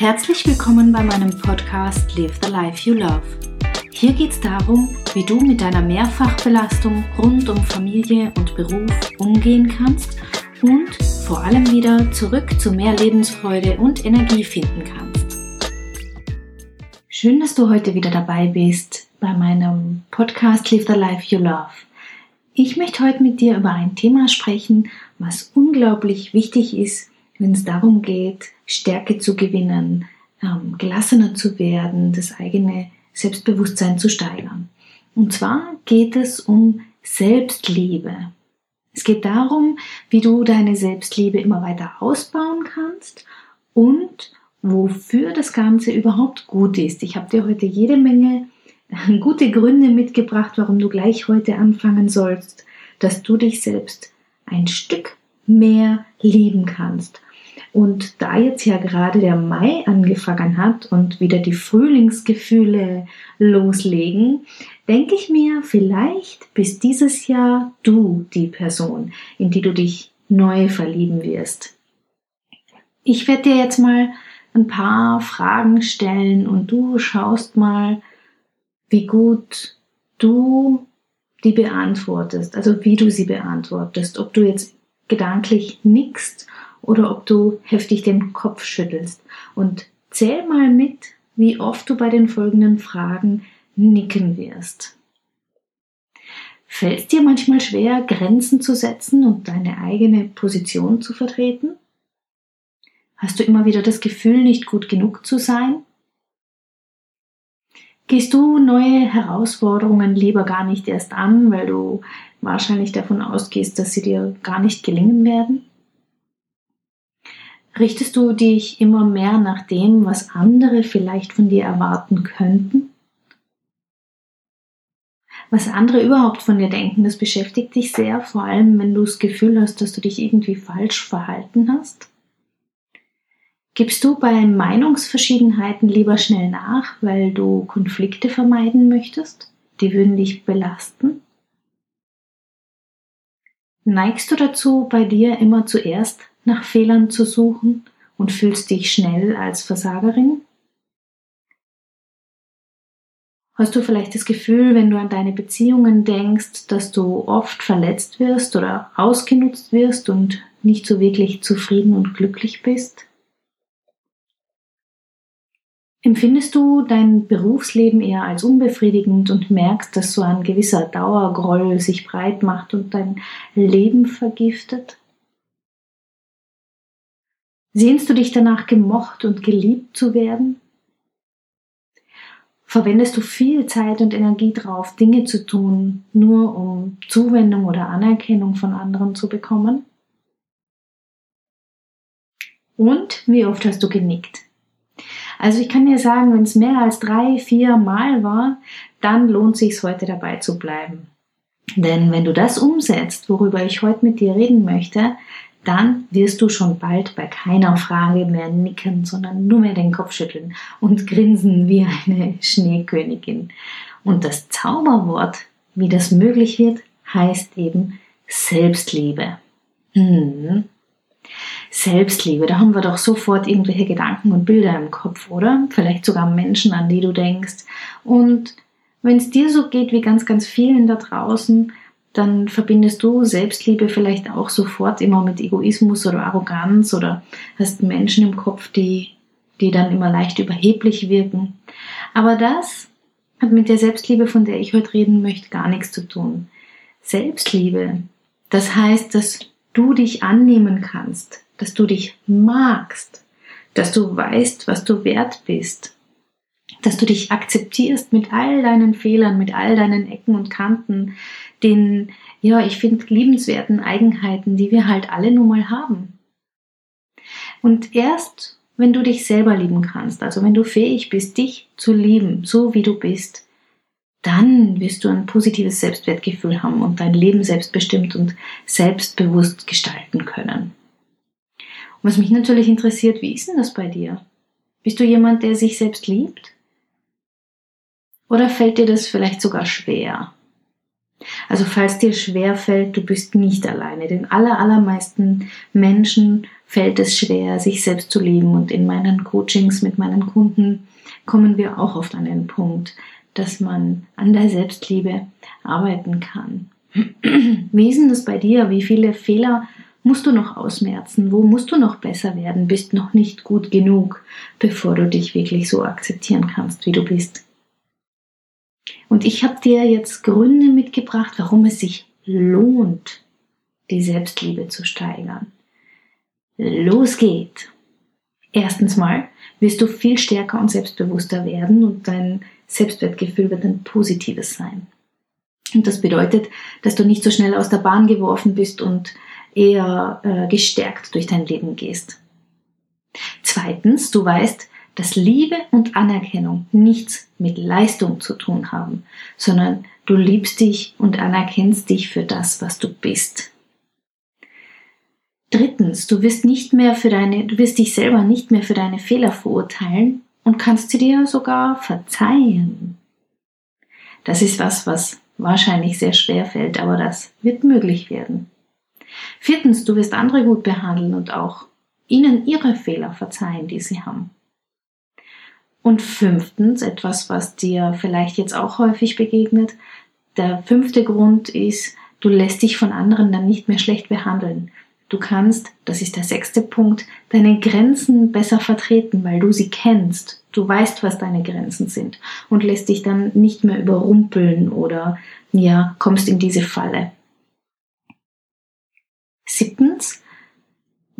Herzlich willkommen bei meinem Podcast Live the Life You Love. Hier geht es darum, wie du mit deiner Mehrfachbelastung rund um Familie und Beruf umgehen kannst und vor allem wieder zurück zu mehr Lebensfreude und Energie finden kannst. Schön, dass du heute wieder dabei bist bei meinem Podcast Live the Life You Love. Ich möchte heute mit dir über ein Thema sprechen, was unglaublich wichtig ist, wenn es darum geht, Stärke zu gewinnen, ähm, gelassener zu werden, das eigene Selbstbewusstsein zu steigern. Und zwar geht es um Selbstliebe. Es geht darum, wie du deine Selbstliebe immer weiter ausbauen kannst und wofür das Ganze überhaupt gut ist. Ich habe dir heute jede Menge gute Gründe mitgebracht, warum du gleich heute anfangen sollst, dass du dich selbst ein Stück mehr lieben kannst. Und da jetzt ja gerade der Mai angefangen hat und wieder die Frühlingsgefühle loslegen, denke ich mir, vielleicht bist dieses Jahr du die Person, in die du dich neu verlieben wirst. Ich werde dir jetzt mal ein paar Fragen stellen und du schaust mal, wie gut du die beantwortest, also wie du sie beantwortest, ob du jetzt gedanklich nickst oder ob du heftig den Kopf schüttelst. Und zähl mal mit, wie oft du bei den folgenden Fragen nicken wirst. Fällt es dir manchmal schwer, Grenzen zu setzen und deine eigene Position zu vertreten? Hast du immer wieder das Gefühl, nicht gut genug zu sein? Gehst du neue Herausforderungen lieber gar nicht erst an, weil du wahrscheinlich davon ausgehst, dass sie dir gar nicht gelingen werden? Richtest du dich immer mehr nach dem, was andere vielleicht von dir erwarten könnten? Was andere überhaupt von dir denken, das beschäftigt dich sehr, vor allem wenn du das Gefühl hast, dass du dich irgendwie falsch verhalten hast? Gibst du bei Meinungsverschiedenheiten lieber schnell nach, weil du Konflikte vermeiden möchtest? Die würden dich belasten? Neigst du dazu, bei dir immer zuerst nach Fehlern zu suchen und fühlst dich schnell als Versagerin? Hast du vielleicht das Gefühl, wenn du an deine Beziehungen denkst, dass du oft verletzt wirst oder ausgenutzt wirst und nicht so wirklich zufrieden und glücklich bist? Empfindest du dein Berufsleben eher als unbefriedigend und merkst, dass so ein gewisser Dauergroll sich breit macht und dein Leben vergiftet? Sehnst du dich danach, gemocht und geliebt zu werden? Verwendest du viel Zeit und Energie drauf, Dinge zu tun, nur um Zuwendung oder Anerkennung von anderen zu bekommen? Und wie oft hast du genickt? Also ich kann dir sagen, wenn es mehr als drei, vier Mal war, dann lohnt sich heute dabei zu bleiben. Denn wenn du das umsetzt, worüber ich heute mit dir reden möchte, dann wirst du schon bald bei keiner Frage mehr nicken, sondern nur mehr den Kopf schütteln und grinsen wie eine Schneekönigin. Und das Zauberwort, wie das möglich wird, heißt eben Selbstliebe. Hm. Selbstliebe, da haben wir doch sofort irgendwelche Gedanken und Bilder im Kopf, oder? Vielleicht sogar Menschen, an die du denkst. Und wenn es dir so geht wie ganz, ganz vielen da draußen, dann verbindest du Selbstliebe vielleicht auch sofort immer mit Egoismus oder Arroganz oder hast Menschen im Kopf, die, die dann immer leicht überheblich wirken. Aber das hat mit der Selbstliebe, von der ich heute reden möchte, gar nichts zu tun. Selbstliebe, das heißt, dass du dich annehmen kannst, dass du dich magst, dass du weißt, was du wert bist, dass du dich akzeptierst mit all deinen Fehlern, mit all deinen Ecken und Kanten, den, ja, ich finde, liebenswerten Eigenheiten, die wir halt alle nun mal haben. Und erst, wenn du dich selber lieben kannst, also wenn du fähig bist, dich zu lieben, so wie du bist, dann wirst du ein positives Selbstwertgefühl haben und dein Leben selbstbestimmt und selbstbewusst gestalten können. Und was mich natürlich interessiert, wie ist denn das bei dir? Bist du jemand, der sich selbst liebt? Oder fällt dir das vielleicht sogar schwer? Also falls dir schwer fällt, du bist nicht alleine. Den aller, allermeisten Menschen fällt es schwer, sich selbst zu lieben. Und in meinen Coachings mit meinen Kunden kommen wir auch oft an den Punkt, dass man an der Selbstliebe arbeiten kann. Wie ist denn das bei dir? Wie viele Fehler musst du noch ausmerzen? Wo musst du noch besser werden? Bist noch nicht gut genug, bevor du dich wirklich so akzeptieren kannst, wie du bist. Und ich habe dir jetzt Gründe mitgebracht, warum es sich lohnt, die Selbstliebe zu steigern. Los geht! Erstens mal wirst du viel stärker und selbstbewusster werden und dein Selbstwertgefühl wird ein positives sein. Und das bedeutet, dass du nicht so schnell aus der Bahn geworfen bist und eher äh, gestärkt durch dein Leben gehst. Zweitens, du weißt, dass Liebe und Anerkennung nichts mit Leistung zu tun haben, sondern du liebst dich und anerkennst dich für das, was du bist. Drittens, du wirst nicht mehr für deine, du wirst dich selber nicht mehr für deine Fehler verurteilen und kannst sie dir sogar verzeihen. Das ist was, was wahrscheinlich sehr schwer fällt, aber das wird möglich werden. Viertens, du wirst andere gut behandeln und auch ihnen ihre Fehler verzeihen, die sie haben. Und fünftens, etwas, was dir vielleicht jetzt auch häufig begegnet, der fünfte Grund ist, du lässt dich von anderen dann nicht mehr schlecht behandeln. Du kannst, das ist der sechste Punkt, deine Grenzen besser vertreten, weil du sie kennst. Du weißt, was deine Grenzen sind und lässt dich dann nicht mehr überrumpeln oder ja, kommst in diese Falle. Siebtens,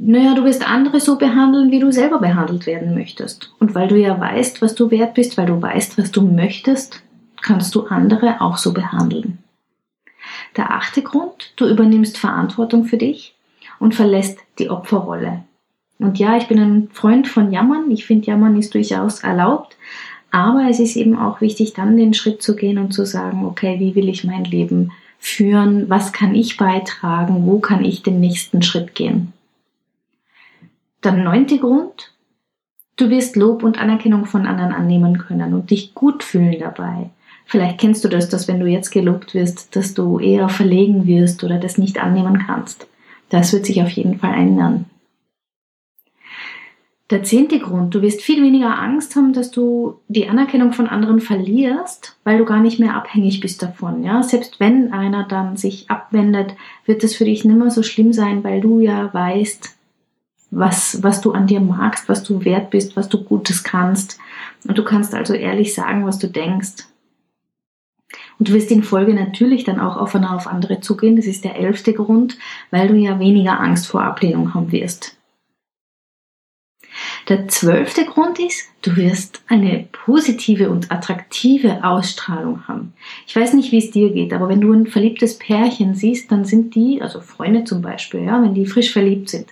naja, du wirst andere so behandeln, wie du selber behandelt werden möchtest. Und weil du ja weißt, was du wert bist, weil du weißt, was du möchtest, kannst du andere auch so behandeln. Der achte Grund, du übernimmst Verantwortung für dich und verlässt die Opferrolle. Und ja, ich bin ein Freund von Jammern. Ich finde, Jammern ist durchaus erlaubt. Aber es ist eben auch wichtig, dann den Schritt zu gehen und zu sagen, okay, wie will ich mein Leben führen? Was kann ich beitragen? Wo kann ich den nächsten Schritt gehen? Der neunte Grund, du wirst Lob und Anerkennung von anderen annehmen können und dich gut fühlen dabei. Vielleicht kennst du das, dass wenn du jetzt gelobt wirst, dass du eher verlegen wirst oder das nicht annehmen kannst. Das wird sich auf jeden Fall ändern. Der zehnte Grund, du wirst viel weniger Angst haben, dass du die Anerkennung von anderen verlierst, weil du gar nicht mehr abhängig bist davon. Ja? Selbst wenn einer dann sich abwendet, wird es für dich nimmer so schlimm sein, weil du ja weißt, was, was du an dir magst, was du wert bist, was du Gutes kannst. Und du kannst also ehrlich sagen, was du denkst. Und du wirst in Folge natürlich dann auch offener auf andere zugehen. Das ist der elfte Grund, weil du ja weniger Angst vor Ablehnung haben wirst. Der zwölfte Grund ist, du wirst eine positive und attraktive Ausstrahlung haben. Ich weiß nicht, wie es dir geht, aber wenn du ein verliebtes Pärchen siehst, dann sind die, also Freunde zum Beispiel, ja, wenn die frisch verliebt sind,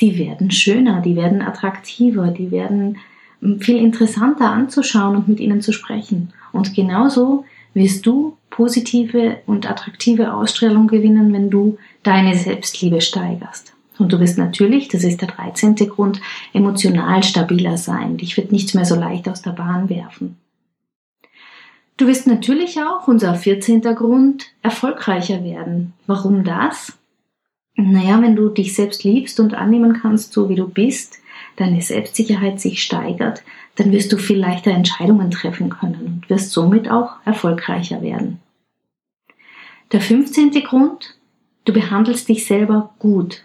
die werden schöner, die werden attraktiver, die werden hm, viel interessanter anzuschauen und mit ihnen zu sprechen. Und genauso wirst du positive und attraktive Ausstrahlung gewinnen, wenn du deine Selbstliebe steigerst. Und du wirst natürlich, das ist der 13. Grund, emotional stabiler sein. Dich wird nichts mehr so leicht aus der Bahn werfen. Du wirst natürlich auch, unser 14. Grund, erfolgreicher werden. Warum das? Naja, wenn du dich selbst liebst und annehmen kannst, so wie du bist, deine Selbstsicherheit sich steigert, dann wirst du viel leichter Entscheidungen treffen können und wirst somit auch erfolgreicher werden. Der 15. Grund, du behandelst dich selber gut.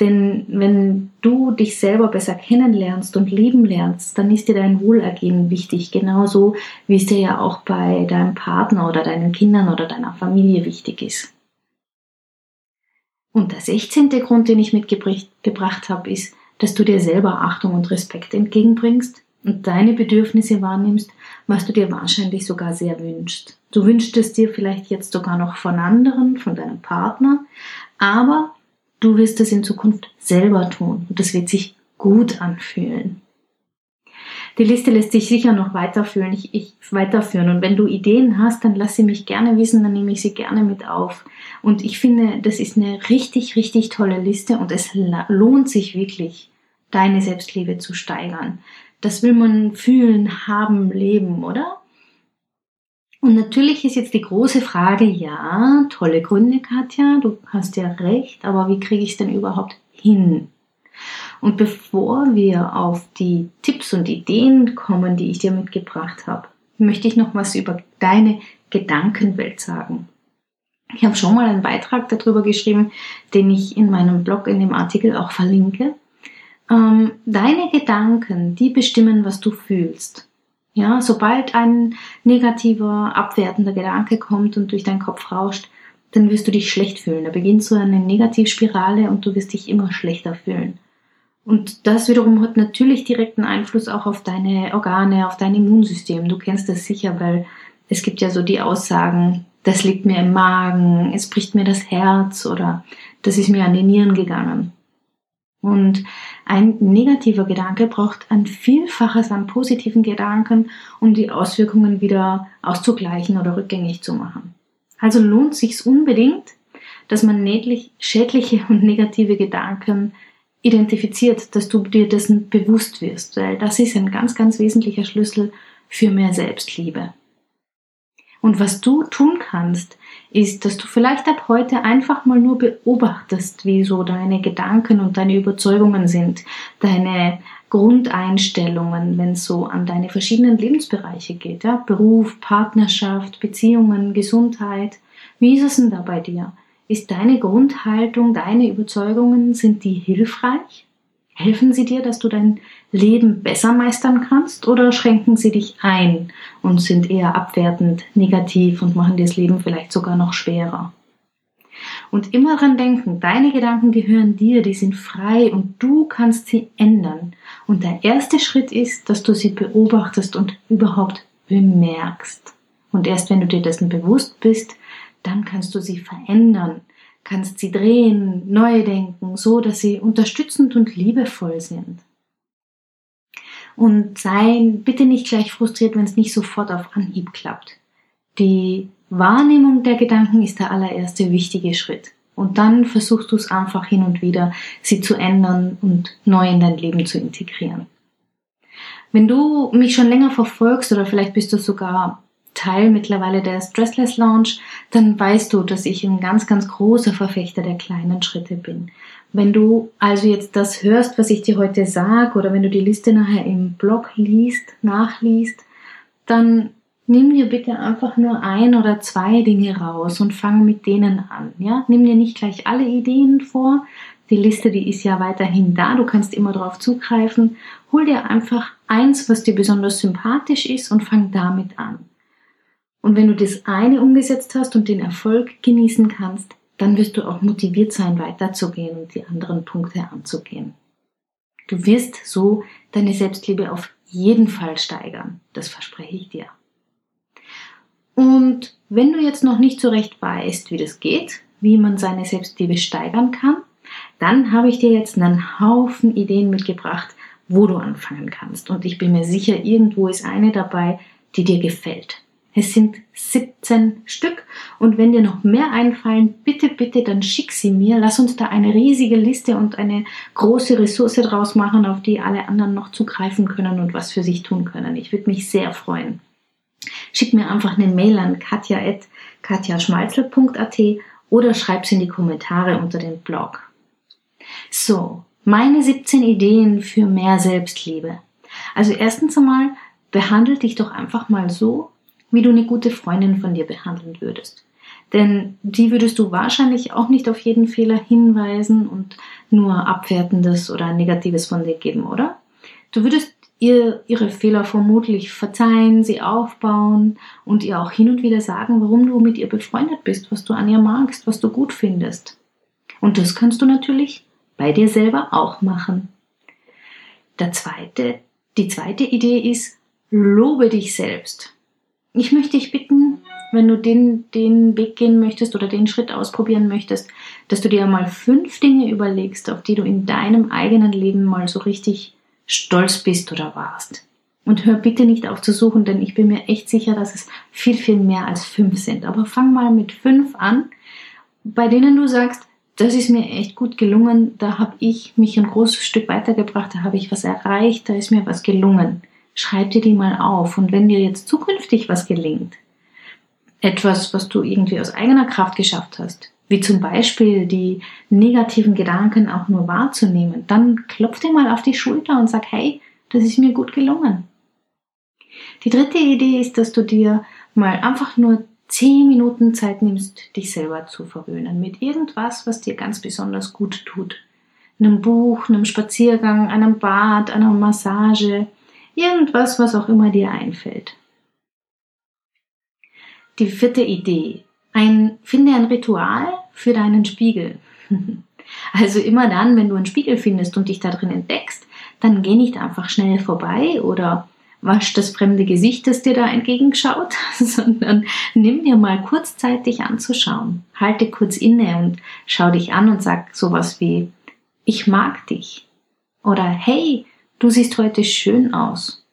Denn wenn du dich selber besser kennenlernst und lieben lernst, dann ist dir dein Wohlergehen wichtig, genauso wie es dir ja auch bei deinem Partner oder deinen Kindern oder deiner Familie wichtig ist. Und der 16. Grund, den ich mitgebracht habe, ist, dass du dir selber Achtung und Respekt entgegenbringst und deine Bedürfnisse wahrnimmst, was du dir wahrscheinlich sogar sehr wünschst. Du wünschst es dir vielleicht jetzt sogar noch von anderen, von deinem Partner, aber Du wirst es in Zukunft selber tun und es wird sich gut anfühlen. Die Liste lässt sich sicher noch weiterführen, ich, ich weiterführen. Und wenn du Ideen hast, dann lass sie mich gerne wissen, dann nehme ich sie gerne mit auf. Und ich finde, das ist eine richtig, richtig tolle Liste und es lohnt sich wirklich, deine Selbstliebe zu steigern. Das will man fühlen, haben, leben, oder? Und natürlich ist jetzt die große Frage, ja, tolle Gründe, Katja, du hast ja recht, aber wie kriege ich es denn überhaupt hin? Und bevor wir auf die Tipps und Ideen kommen, die ich dir mitgebracht habe, möchte ich noch was über deine Gedankenwelt sagen. Ich habe schon mal einen Beitrag darüber geschrieben, den ich in meinem Blog in dem Artikel auch verlinke. Ähm, deine Gedanken, die bestimmen, was du fühlst. Ja, sobald ein negativer, abwertender Gedanke kommt und durch deinen Kopf rauscht, dann wirst du dich schlecht fühlen. Da beginnt so eine Negativspirale und du wirst dich immer schlechter fühlen. Und das wiederum hat natürlich direkten Einfluss auch auf deine Organe, auf dein Immunsystem. Du kennst das sicher, weil es gibt ja so die Aussagen, das liegt mir im Magen, es bricht mir das Herz oder das ist mir an die Nieren gegangen. Und ein negativer Gedanke braucht ein Vielfaches an positiven Gedanken, um die Auswirkungen wieder auszugleichen oder rückgängig zu machen. Also lohnt sich's unbedingt, dass man schädliche und negative Gedanken identifiziert, dass du dir dessen bewusst wirst, weil das ist ein ganz, ganz wesentlicher Schlüssel für mehr Selbstliebe. Und was du tun kannst, ist, dass du vielleicht ab heute einfach mal nur beobachtest, wie so deine Gedanken und deine Überzeugungen sind, deine Grundeinstellungen, wenn es so an deine verschiedenen Lebensbereiche geht, ja? Beruf, Partnerschaft, Beziehungen, Gesundheit. Wie ist es denn da bei dir? Ist deine Grundhaltung, deine Überzeugungen, sind die hilfreich? Helfen sie dir, dass du dein Leben besser meistern kannst oder schränken sie dich ein und sind eher abwertend, negativ und machen dir das Leben vielleicht sogar noch schwerer? Und immer dran denken, deine Gedanken gehören dir, die sind frei und du kannst sie ändern. Und der erste Schritt ist, dass du sie beobachtest und überhaupt bemerkst. Und erst wenn du dir dessen bewusst bist, dann kannst du sie verändern, kannst sie drehen, neu denken, so dass sie unterstützend und liebevoll sind. Und sei bitte nicht gleich frustriert, wenn es nicht sofort auf Anhieb klappt. Die Wahrnehmung der Gedanken ist der allererste wichtige Schritt. Und dann versuchst du es einfach hin und wieder, sie zu ändern und neu in dein Leben zu integrieren. Wenn du mich schon länger verfolgst oder vielleicht bist du sogar Teil mittlerweile der Stressless Lounge, dann weißt du, dass ich ein ganz, ganz großer Verfechter der kleinen Schritte bin. Wenn du also jetzt das hörst, was ich dir heute sage, oder wenn du die Liste nachher im Blog liest, nachliest, dann nimm dir bitte einfach nur ein oder zwei Dinge raus und fang mit denen an. Ja? Nimm dir nicht gleich alle Ideen vor. Die Liste, die ist ja weiterhin da. Du kannst immer darauf zugreifen. Hol dir einfach eins, was dir besonders sympathisch ist und fang damit an. Und wenn du das eine umgesetzt hast und den Erfolg genießen kannst, dann wirst du auch motiviert sein, weiterzugehen und die anderen Punkte anzugehen. Du wirst so deine Selbstliebe auf jeden Fall steigern. Das verspreche ich dir. Und wenn du jetzt noch nicht so recht weißt, wie das geht, wie man seine Selbstliebe steigern kann, dann habe ich dir jetzt einen Haufen Ideen mitgebracht, wo du anfangen kannst. Und ich bin mir sicher, irgendwo ist eine dabei, die dir gefällt. Es sind 17 Stück und wenn dir noch mehr einfallen, bitte, bitte, dann schick sie mir. Lass uns da eine riesige Liste und eine große Ressource draus machen, auf die alle anderen noch zugreifen können und was für sich tun können. Ich würde mich sehr freuen. Schick mir einfach eine Mail an katja.katjaschmalzel.at oder schreib sie in die Kommentare unter dem Blog. So, meine 17 Ideen für mehr Selbstliebe. Also erstens einmal, behandle dich doch einfach mal so, wie du eine gute Freundin von dir behandeln würdest. Denn die würdest du wahrscheinlich auch nicht auf jeden Fehler hinweisen und nur Abwertendes oder Negatives von dir geben, oder? Du würdest ihr ihre Fehler vermutlich verzeihen, sie aufbauen und ihr auch hin und wieder sagen, warum du mit ihr befreundet bist, was du an ihr magst, was du gut findest. Und das kannst du natürlich bei dir selber auch machen. Der zweite, die zweite Idee ist, lobe dich selbst. Ich möchte dich bitten, wenn du den, den Weg gehen möchtest oder den Schritt ausprobieren möchtest, dass du dir mal fünf Dinge überlegst, auf die du in deinem eigenen Leben mal so richtig stolz bist oder warst. Und hör bitte nicht auf zu suchen, denn ich bin mir echt sicher, dass es viel, viel mehr als fünf sind. Aber fang mal mit fünf an, bei denen du sagst, das ist mir echt gut gelungen, da habe ich mich ein großes Stück weitergebracht, da habe ich was erreicht, da ist mir was gelungen schreib dir die mal auf. Und wenn dir jetzt zukünftig was gelingt, etwas, was du irgendwie aus eigener Kraft geschafft hast, wie zum Beispiel die negativen Gedanken auch nur wahrzunehmen, dann klopf dir mal auf die Schulter und sag, hey, das ist mir gut gelungen. Die dritte Idee ist, dass du dir mal einfach nur zehn Minuten Zeit nimmst, dich selber zu verwöhnen mit irgendwas, was dir ganz besonders gut tut. Einem Buch, einem Spaziergang, einem Bad, einer Massage, irgendwas, was auch immer dir einfällt. Die vierte Idee. Ein, finde ein Ritual für deinen Spiegel. Also immer dann, wenn du einen Spiegel findest und dich da drin entdeckst, dann geh nicht einfach schnell vorbei oder wasch das fremde Gesicht, das dir da entgegenschaut, sondern nimm dir mal kurz Zeit, dich anzuschauen. Halte kurz inne und schau dich an und sag sowas wie, ich mag dich. Oder hey, du siehst heute schön aus.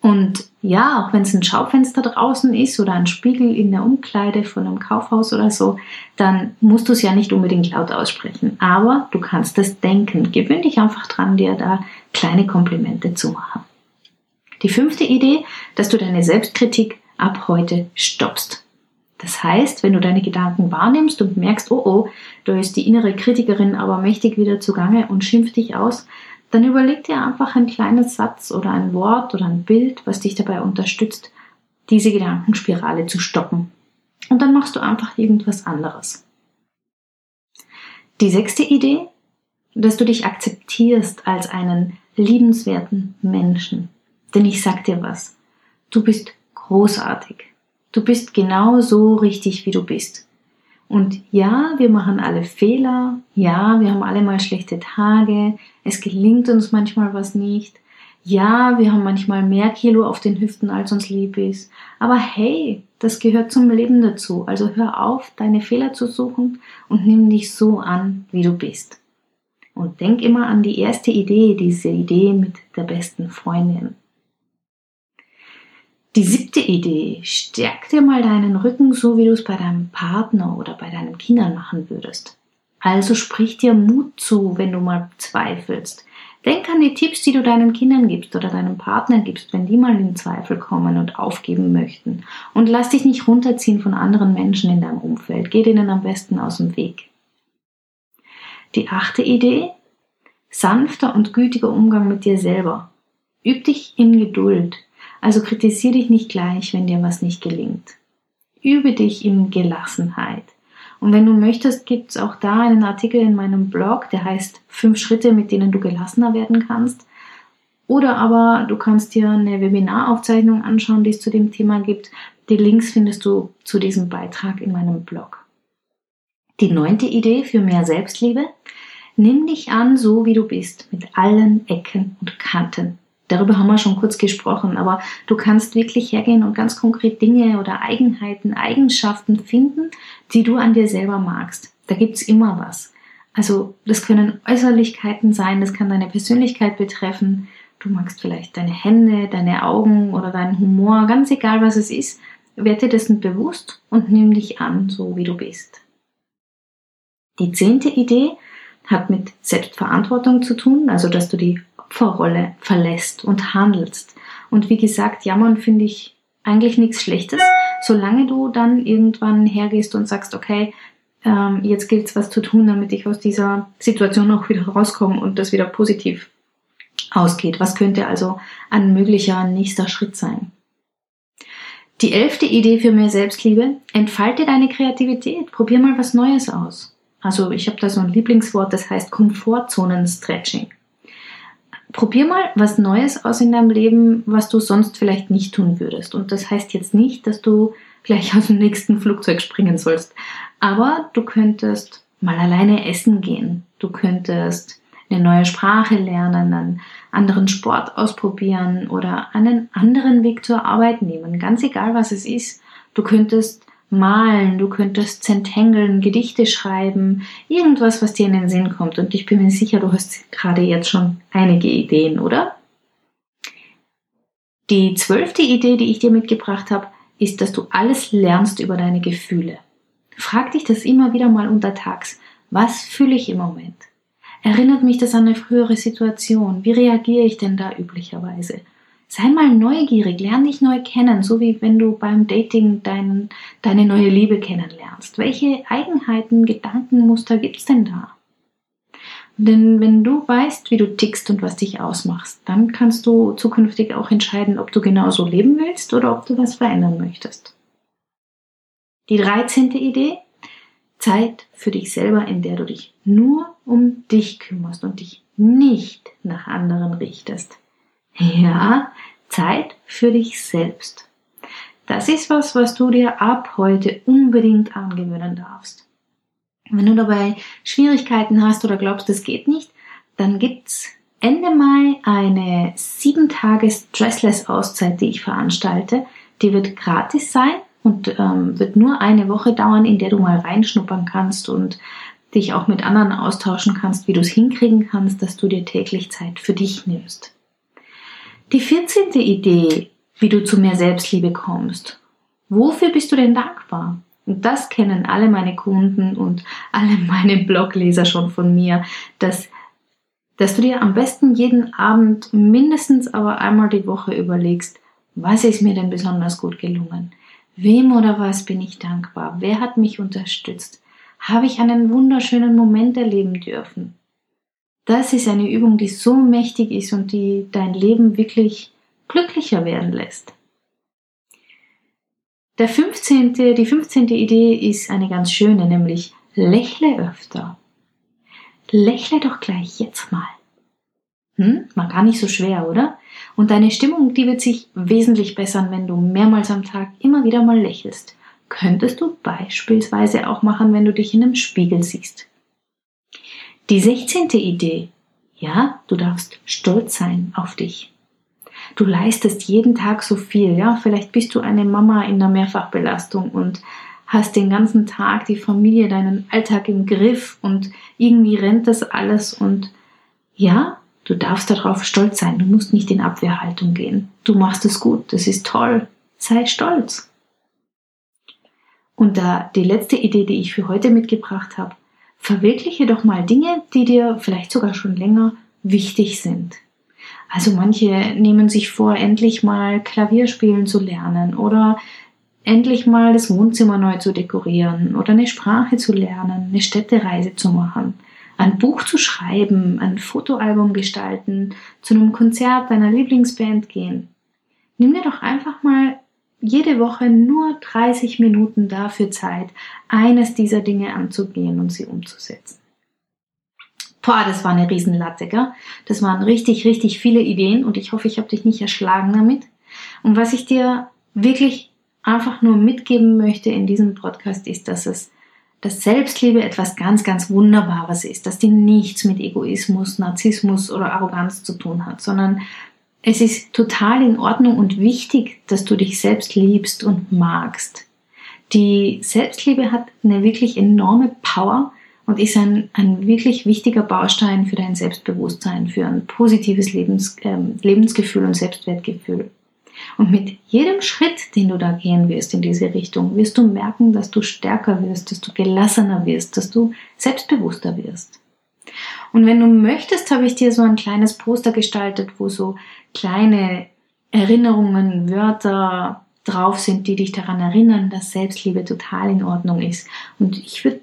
Und ja, auch wenn es ein Schaufenster draußen ist oder ein Spiegel in der Umkleide von einem Kaufhaus oder so, dann musst du es ja nicht unbedingt laut aussprechen. Aber du kannst es denken. Gewöhn dich einfach dran, dir da kleine Komplimente zu machen. Die fünfte Idee, dass du deine Selbstkritik ab heute stoppst. Das heißt, wenn du deine Gedanken wahrnimmst und merkst, oh oh, da ist die innere Kritikerin aber mächtig wieder zugange und schimpft dich aus, dann überleg dir einfach einen kleinen Satz oder ein Wort oder ein Bild, was dich dabei unterstützt, diese Gedankenspirale zu stoppen. Und dann machst du einfach irgendwas anderes. Die sechste Idee, dass du dich akzeptierst als einen liebenswerten Menschen. Denn ich sag dir was, du bist großartig. Du bist genau so richtig, wie du bist. Und ja, wir machen alle Fehler. Ja, wir haben alle mal schlechte Tage. Es gelingt uns manchmal was nicht. Ja, wir haben manchmal mehr Kilo auf den Hüften, als uns lieb ist. Aber hey, das gehört zum Leben dazu. Also hör auf, deine Fehler zu suchen und nimm dich so an, wie du bist. Und denk immer an die erste Idee, diese Idee mit der besten Freundin. Die siebte Idee, stärk dir mal deinen Rücken, so wie du es bei deinem Partner oder bei deinen Kindern machen würdest. Also sprich dir Mut zu, wenn du mal zweifelst. Denk an die Tipps, die du deinen Kindern gibst oder deinem Partner gibst, wenn die mal in Zweifel kommen und aufgeben möchten. Und lass dich nicht runterziehen von anderen Menschen in deinem Umfeld. Geh denen am besten aus dem Weg. Die achte Idee, sanfter und gütiger Umgang mit dir selber. Üb dich in Geduld. Also kritisiere dich nicht gleich, wenn dir was nicht gelingt. Übe dich in Gelassenheit. Und wenn du möchtest, gibt es auch da einen Artikel in meinem Blog, der heißt Fünf Schritte, mit denen du gelassener werden kannst. Oder aber du kannst dir eine Webinaraufzeichnung anschauen, die es zu dem Thema gibt. Die Links findest du zu diesem Beitrag in meinem Blog. Die neunte Idee für mehr Selbstliebe. Nimm dich an, so wie du bist, mit allen Ecken und Kanten. Darüber haben wir schon kurz gesprochen, aber du kannst wirklich hergehen und ganz konkret Dinge oder Eigenheiten, Eigenschaften finden, die du an dir selber magst. Da gibt's immer was. Also das können Äußerlichkeiten sein, das kann deine Persönlichkeit betreffen. Du magst vielleicht deine Hände, deine Augen oder deinen Humor, ganz egal was es ist. Werde dir dessen bewusst und nimm dich an, so wie du bist. Die zehnte Idee hat mit Selbstverantwortung zu tun, also dass du die Opferrolle verlässt und handelst. Und wie gesagt, jammern finde ich eigentlich nichts Schlechtes, solange du dann irgendwann hergehst und sagst, okay, ähm, jetzt gilt es was zu tun, damit ich aus dieser Situation auch wieder rauskomme und das wieder positiv ausgeht. Was könnte also ein möglicher nächster Schritt sein? Die elfte Idee für mehr Selbstliebe, entfalte deine Kreativität, probier mal was Neues aus. Also ich habe da so ein Lieblingswort, das heißt Komfortzonen-Stretching probier mal was Neues aus in deinem Leben, was du sonst vielleicht nicht tun würdest. Und das heißt jetzt nicht, dass du gleich aus dem nächsten Flugzeug springen sollst. Aber du könntest mal alleine essen gehen. Du könntest eine neue Sprache lernen, einen anderen Sport ausprobieren oder einen anderen Weg zur Arbeit nehmen. Ganz egal, was es ist. Du könntest malen, du könntest zentengeln, Gedichte schreiben, irgendwas, was dir in den Sinn kommt. Und ich bin mir sicher, du hast gerade jetzt schon einige Ideen, oder? Die zwölfte Idee, die ich dir mitgebracht habe, ist, dass du alles lernst über deine Gefühle. Frag dich das immer wieder mal untertags. Was fühle ich im Moment? Erinnert mich das an eine frühere Situation? Wie reagiere ich denn da üblicherweise? Sei mal neugierig, lern dich neu kennen, so wie wenn du beim Dating dein, deine neue Liebe kennenlernst. Welche Eigenheiten, Gedankenmuster gibt's denn da? Denn wenn du weißt, wie du tickst und was dich ausmachst, dann kannst du zukünftig auch entscheiden, ob du genauso leben willst oder ob du was verändern möchtest. Die 13. Idee, Zeit für dich selber, in der du dich nur um dich kümmerst und dich nicht nach anderen richtest. Ja, Zeit für dich selbst. Das ist was, was du dir ab heute unbedingt angewöhnen darfst. Wenn du dabei Schwierigkeiten hast oder glaubst, es geht nicht, dann gibt's Ende Mai eine sieben Tage Stressless Auszeit, die ich veranstalte. Die wird gratis sein und ähm, wird nur eine Woche dauern, in der du mal reinschnuppern kannst und dich auch mit anderen austauschen kannst, wie du es hinkriegen kannst, dass du dir täglich Zeit für dich nimmst. Die 14. Idee, wie du zu mehr Selbstliebe kommst. Wofür bist du denn dankbar? Und das kennen alle meine Kunden und alle meine Blogleser schon von mir, dass, dass du dir am besten jeden Abend mindestens aber einmal die Woche überlegst, was ist mir denn besonders gut gelungen? Wem oder was bin ich dankbar? Wer hat mich unterstützt? Habe ich einen wunderschönen Moment erleben dürfen? Das ist eine Übung, die so mächtig ist und die dein Leben wirklich glücklicher werden lässt. Der 15., die 15. Idee ist eine ganz schöne, nämlich lächle öfter. Lächle doch gleich jetzt mal. Hm? War gar nicht so schwer, oder? Und deine Stimmung, die wird sich wesentlich bessern, wenn du mehrmals am Tag immer wieder mal lächelst. Könntest du beispielsweise auch machen, wenn du dich in einem Spiegel siehst. Die 16. Idee. Ja, du darfst stolz sein auf dich. Du leistest jeden Tag so viel, ja. Vielleicht bist du eine Mama in der Mehrfachbelastung und hast den ganzen Tag die Familie, deinen Alltag im Griff und irgendwie rennt das alles und ja, du darfst darauf stolz sein. Du musst nicht in Abwehrhaltung gehen. Du machst es gut. Das ist toll. Sei stolz. Und da die letzte Idee, die ich für heute mitgebracht habe, verwirkliche doch mal Dinge, die dir vielleicht sogar schon länger wichtig sind. Also manche nehmen sich vor, endlich mal Klavierspielen zu lernen oder endlich mal das Wohnzimmer neu zu dekorieren oder eine Sprache zu lernen, eine Städtereise zu machen, ein Buch zu schreiben, ein Fotoalbum gestalten, zu einem Konzert deiner Lieblingsband gehen. Nimm dir doch einfach mal jede Woche nur 30 Minuten dafür Zeit, eines dieser Dinge anzugehen und sie umzusetzen. Boah, das war eine Riesenlatte, gell? Das waren richtig, richtig viele Ideen und ich hoffe, ich habe dich nicht erschlagen damit. Und was ich dir wirklich einfach nur mitgeben möchte in diesem Podcast ist, dass es dass Selbstliebe etwas ganz, ganz Wunderbares ist, dass die nichts mit Egoismus, Narzissmus oder Arroganz zu tun hat, sondern es ist total in Ordnung und wichtig, dass du dich selbst liebst und magst. Die Selbstliebe hat eine wirklich enorme Power und ist ein, ein wirklich wichtiger Baustein für dein Selbstbewusstsein, für ein positives Lebens, äh, Lebensgefühl und Selbstwertgefühl. Und mit jedem Schritt, den du da gehen wirst in diese Richtung, wirst du merken, dass du stärker wirst, dass du gelassener wirst, dass du selbstbewusster wirst. Und wenn du möchtest, habe ich dir so ein kleines Poster gestaltet, wo so kleine Erinnerungen, Wörter drauf sind, die dich daran erinnern, dass Selbstliebe total in Ordnung ist. Und ich würde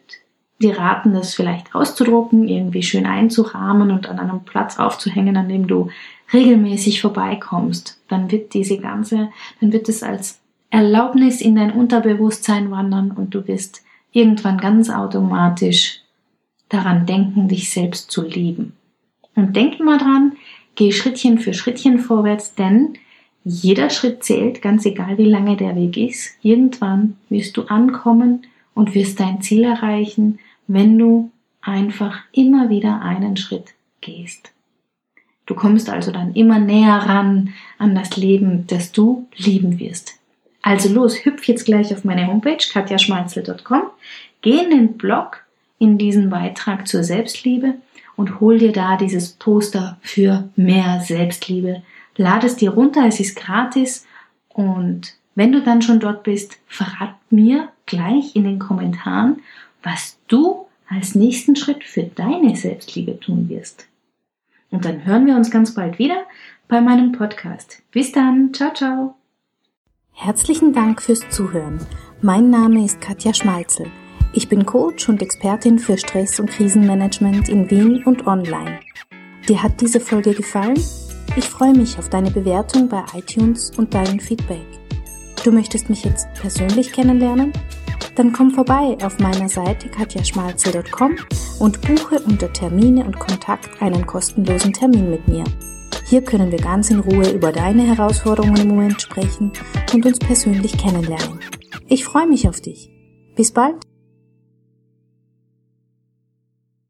dir raten, das vielleicht auszudrucken, irgendwie schön einzurahmen und an einem Platz aufzuhängen, an dem du regelmäßig vorbeikommst. Dann wird diese ganze, dann wird es als Erlaubnis in dein Unterbewusstsein wandern und du wirst irgendwann ganz automatisch daran denken, dich selbst zu lieben. Und denk immer dran, geh Schrittchen für Schrittchen vorwärts, denn jeder Schritt zählt, ganz egal wie lange der Weg ist. Irgendwann wirst du ankommen und wirst dein Ziel erreichen, wenn du einfach immer wieder einen Schritt gehst. Du kommst also dann immer näher ran an das Leben, das du lieben wirst. Also los, hüpf jetzt gleich auf meine Homepage katjaschmalzel.com, geh in den Blog in diesen Beitrag zur Selbstliebe und hol dir da dieses Poster für mehr Selbstliebe. Lade es dir runter, es ist gratis und wenn du dann schon dort bist, verrat mir gleich in den Kommentaren, was du als nächsten Schritt für deine Selbstliebe tun wirst. Und dann hören wir uns ganz bald wieder bei meinem Podcast. Bis dann. Ciao, ciao. Herzlichen Dank fürs Zuhören. Mein Name ist Katja Schmalzel. Ich bin Coach und Expertin für Stress- und Krisenmanagement in Wien und online. Dir hat diese Folge gefallen? Ich freue mich auf deine Bewertung bei iTunes und dein Feedback. Du möchtest mich jetzt persönlich kennenlernen? Dann komm vorbei auf meiner Seite katjaschmalzel.com und buche unter Termine und Kontakt einen kostenlosen Termin mit mir. Hier können wir ganz in Ruhe über deine Herausforderungen im Moment sprechen und uns persönlich kennenlernen. Ich freue mich auf dich. Bis bald!